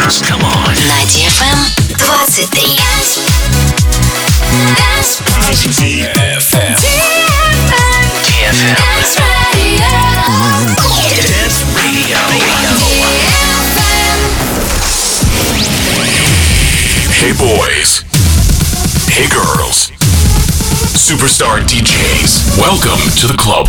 dance. Come on. На DFM 23. DFM. DFM. Dance Radio. Hey boys. Hey girls. Superstar DJs. Welcome to the club.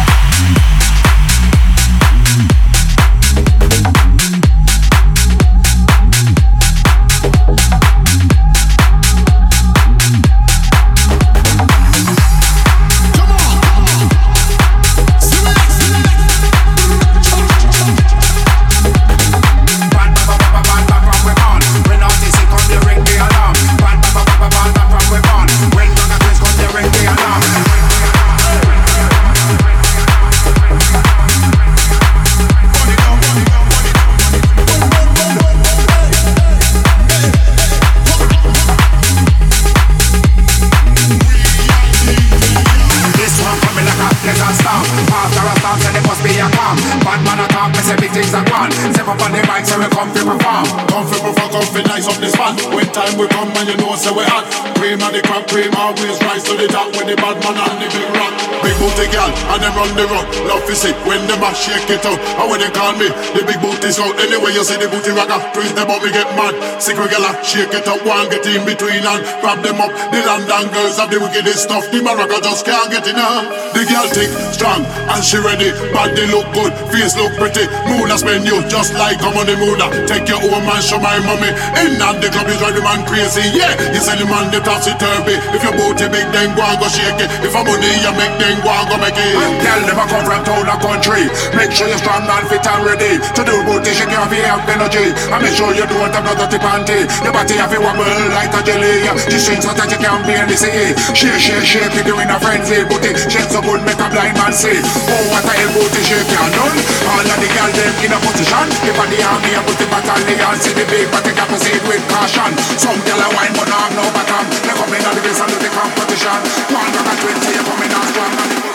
inna the concrete shake it out. How when they call me, the big booty's out. Anyway, you see the booty ragga, twist them up, me get mad. Sick regular, shake it up, one get in between and grab them up. The London girls have the wickedest stuff. The maraca just can't get enough. The girl thick, strong, and she ready. Body look good, face look pretty. Moon has been you just like I'm on the moon. Take your own man, show my mommy. In and the club is drive the man crazy. Yeah, you say the man the topsy turvy. If your booty big, then go and go shake it. If I'm money, you make then go and go make it. Girl never come from town or country. Make sure you're strong and fit and ready. To do booty shake you have have energy. And make sure you don't have no dirty panty. Your body have to wobble like a jelly. The strings so that you can't barely see Shake, shake, shake you doing a frenzy. Booty shake so good make a blind man see. Oh what a hell booty shake you done. All of the girls them in a position. If I the army a booty battalion. See the big body can proceed with caution. Some girl a wine but not have no bottom. They come in on the base and do the competition. One rock a twenty you coming on strong. and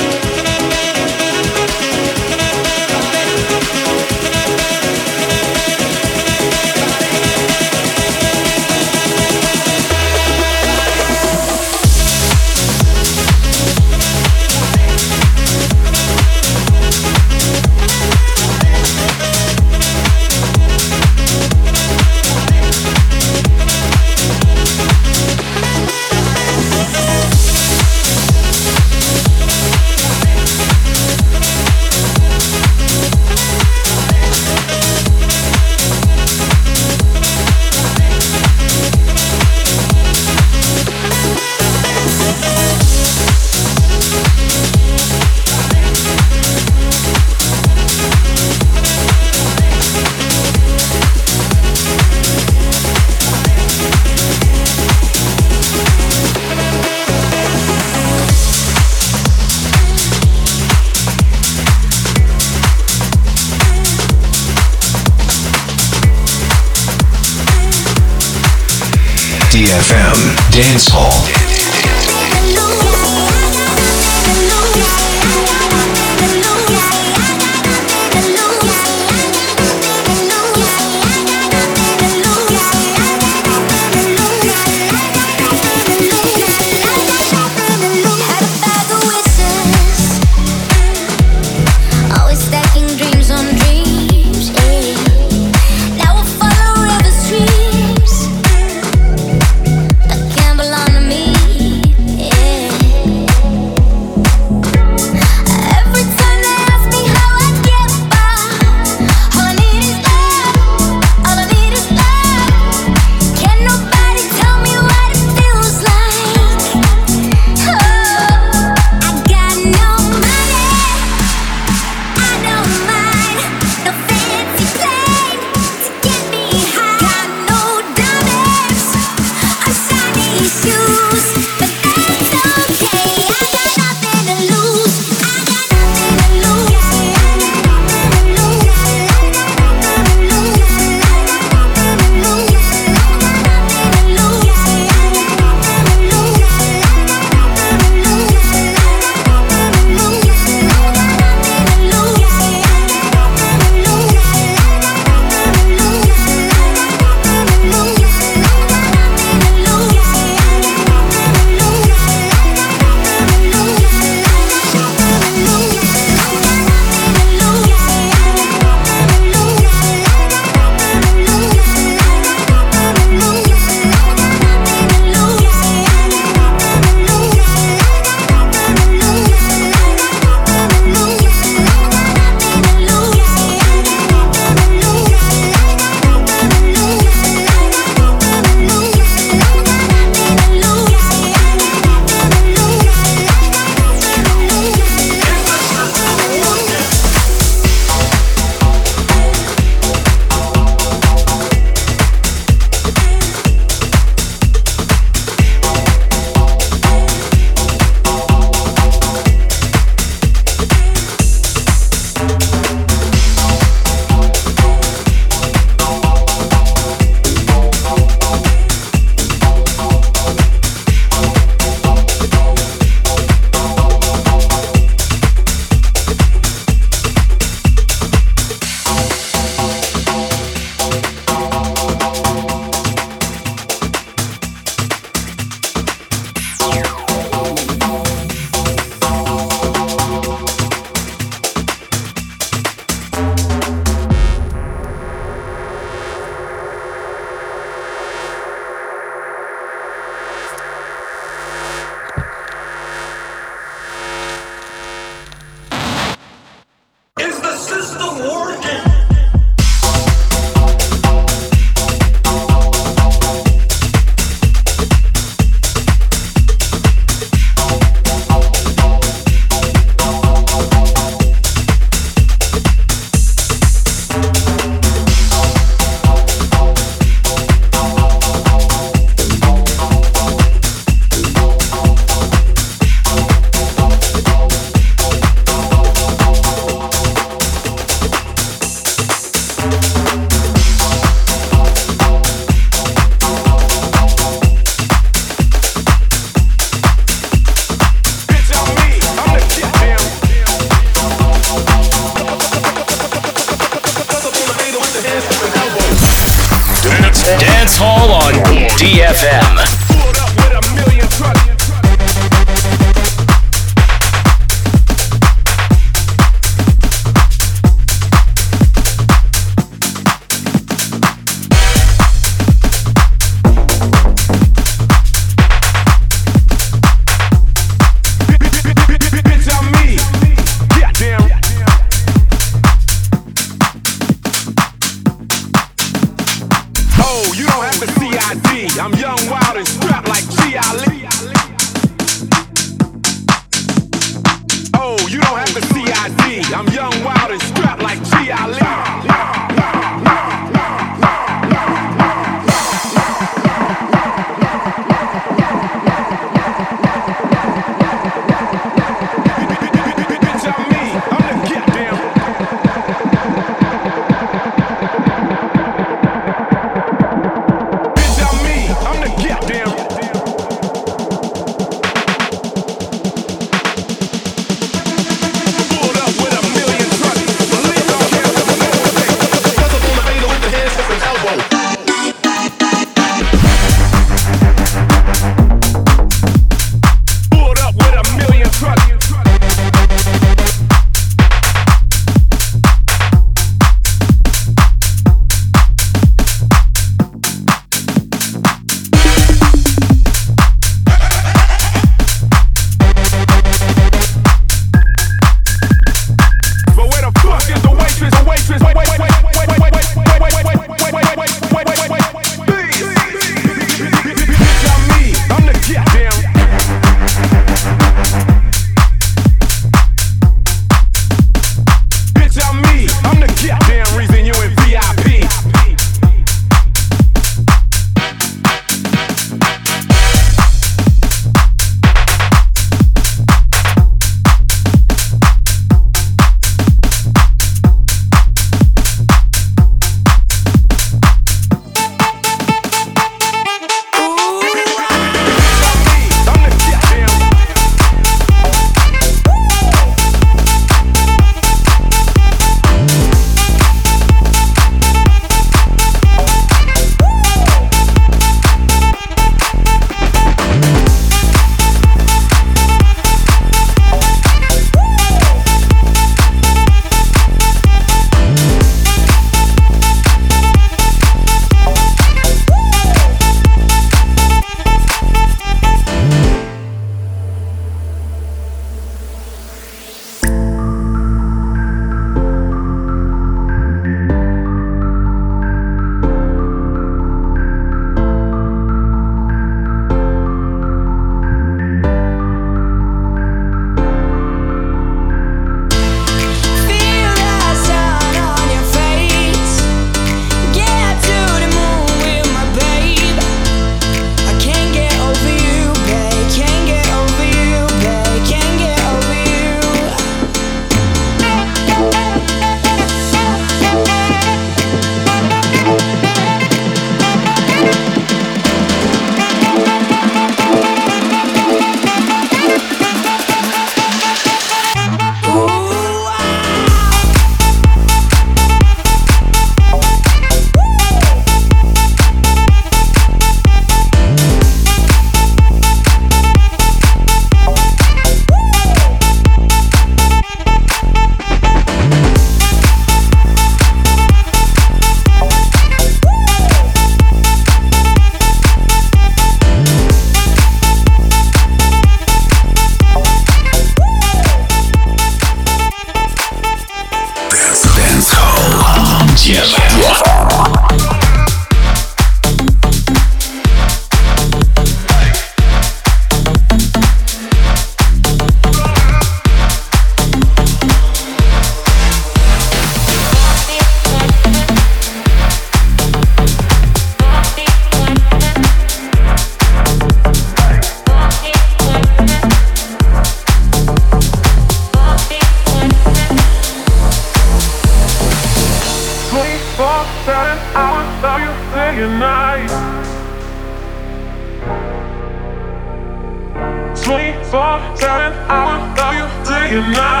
you day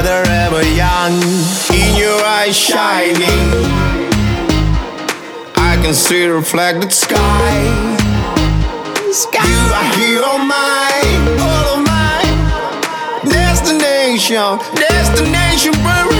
together ever young. In your eyes shining, I can see the reflected sky. sky. You are here oh all mine, all of mine. Destination, destination, burning.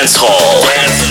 Dance Hall. Dance.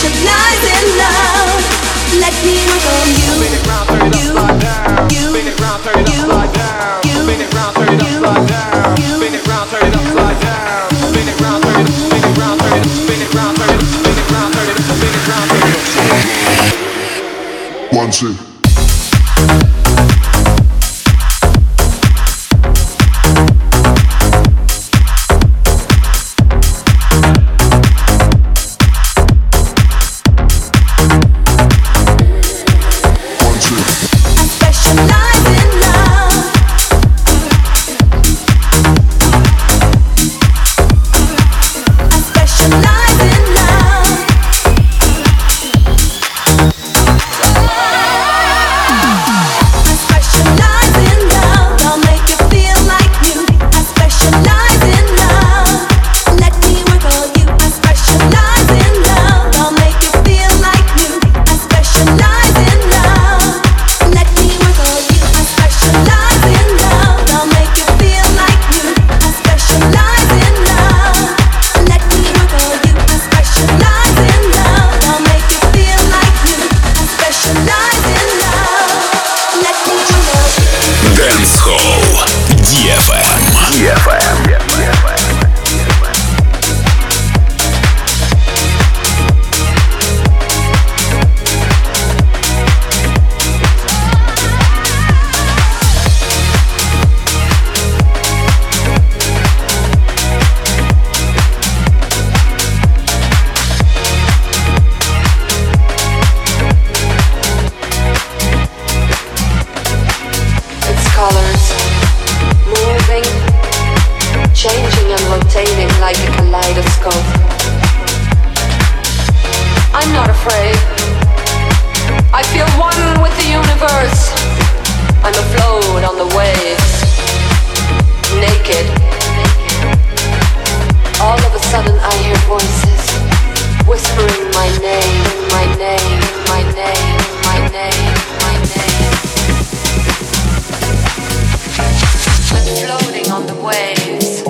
passion lies in love. Let me look on you. Spin it round, turn it upside down. Spin it round, turn it upside down. Spin it round, turn it upside down. Spin it round, turn it upside down. Spin it round, turn it, spin it round, turn it, spin it round, turn it, spin it round, turn it, spin it round, turn it. One, two. fading like a kaleidoscope. I'm not afraid. I feel one with the universe. I'm afloat on the waves, naked. All of a sudden I hear voices whispering my name, my name, my name, my name, my name. I'm floating on the waves.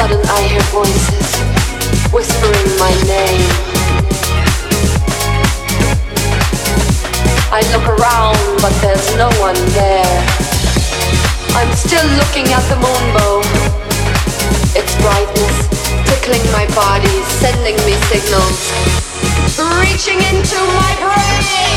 Sudden, I hear voices whispering my name. I look around, but there's no one there. I'm still looking at the moonbow. Its brightness tickling my body, sending me signals, reaching into my brain.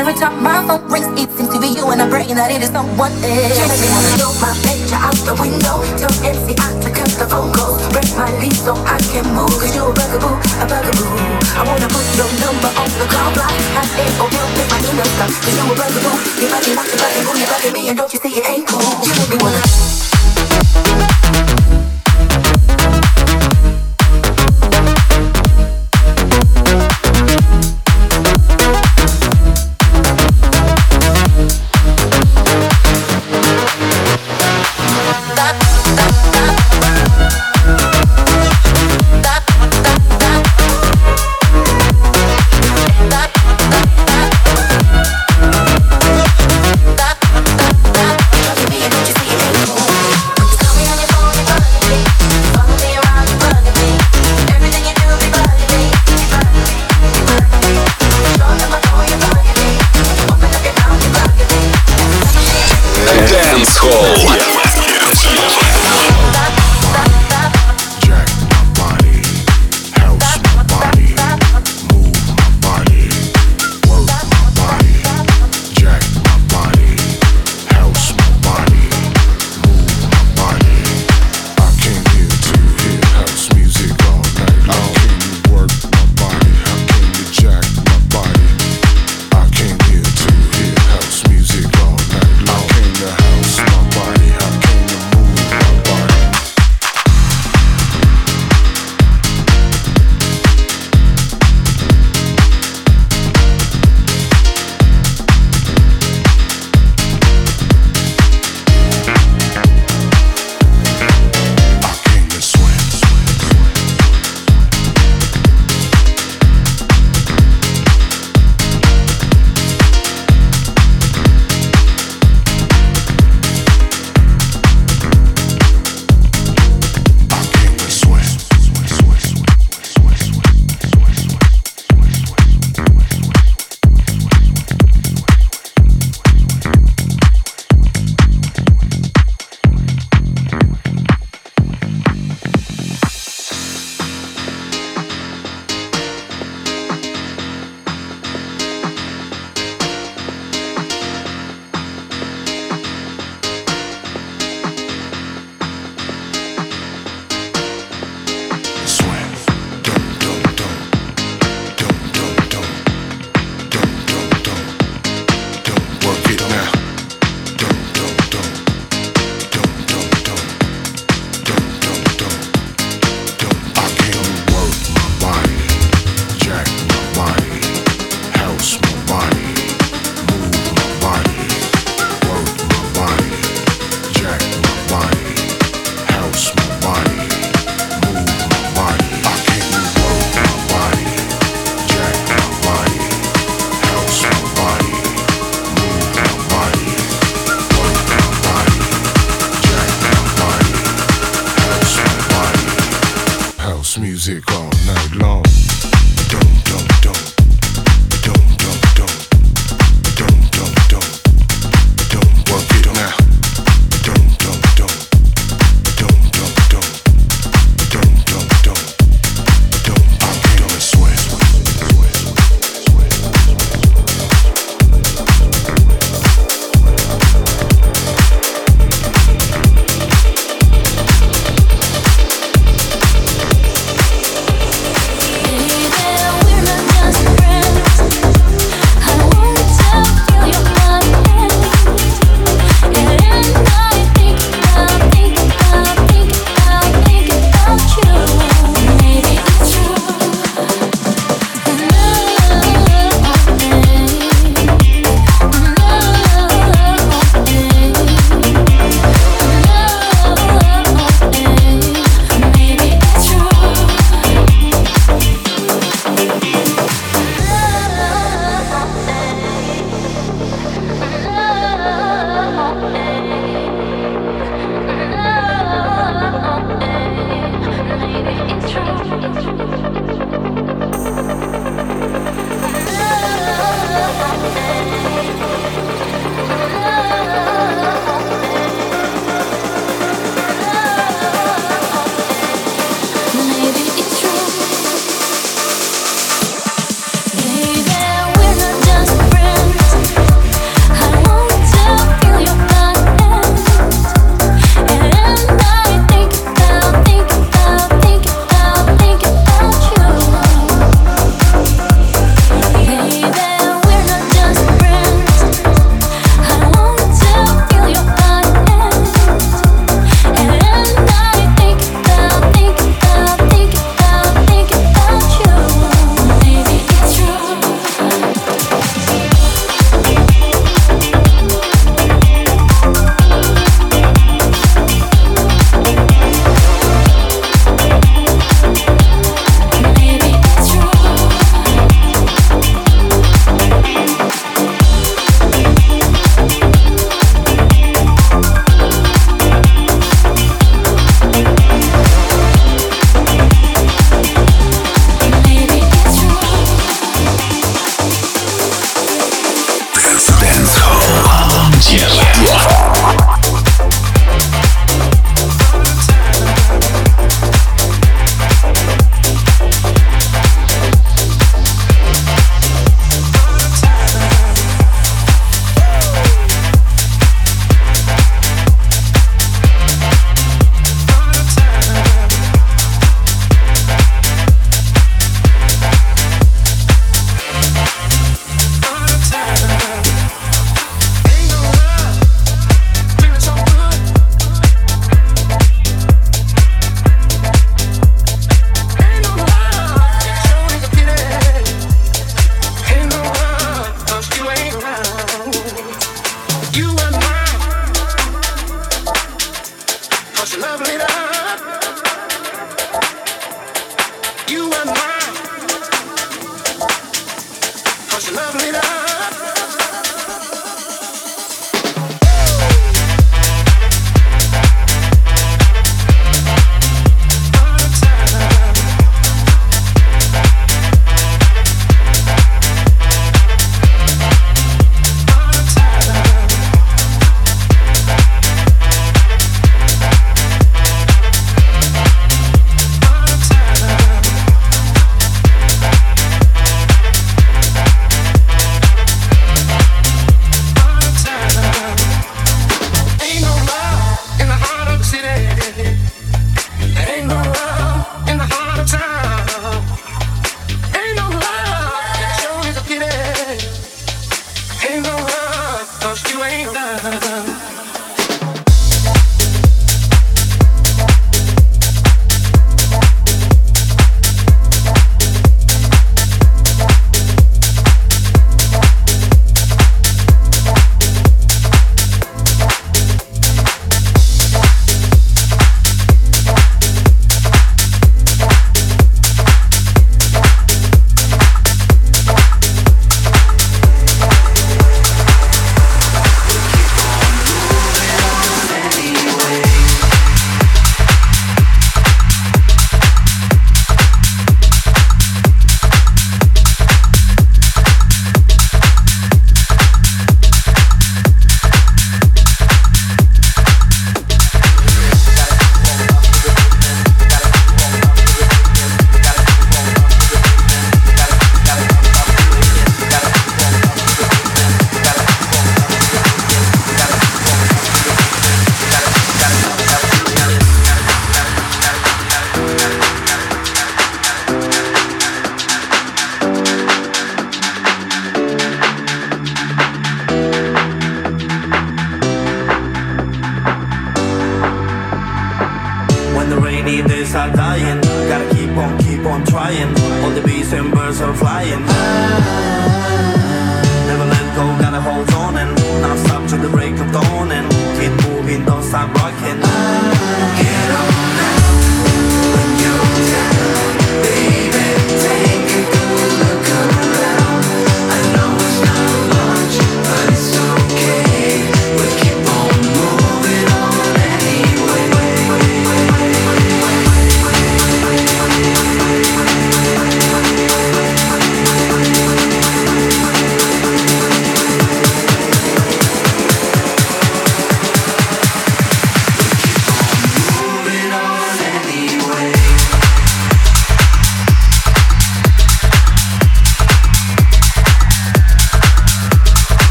Every time my phone rings, it seems to be you and I'm praying that it is someone else. You make me wanna throw my picture out the window, tell MCI to cut the phone calls, break my lease so I can move. Cause you're a bugaboo, a bugaboo. I wanna put your number on the call block, have it or you'll pick my email stuff. Cause you're a bugaboo, you bugging, you bugging, you bugging me, and don't you see it ain't cool? You make me wanna.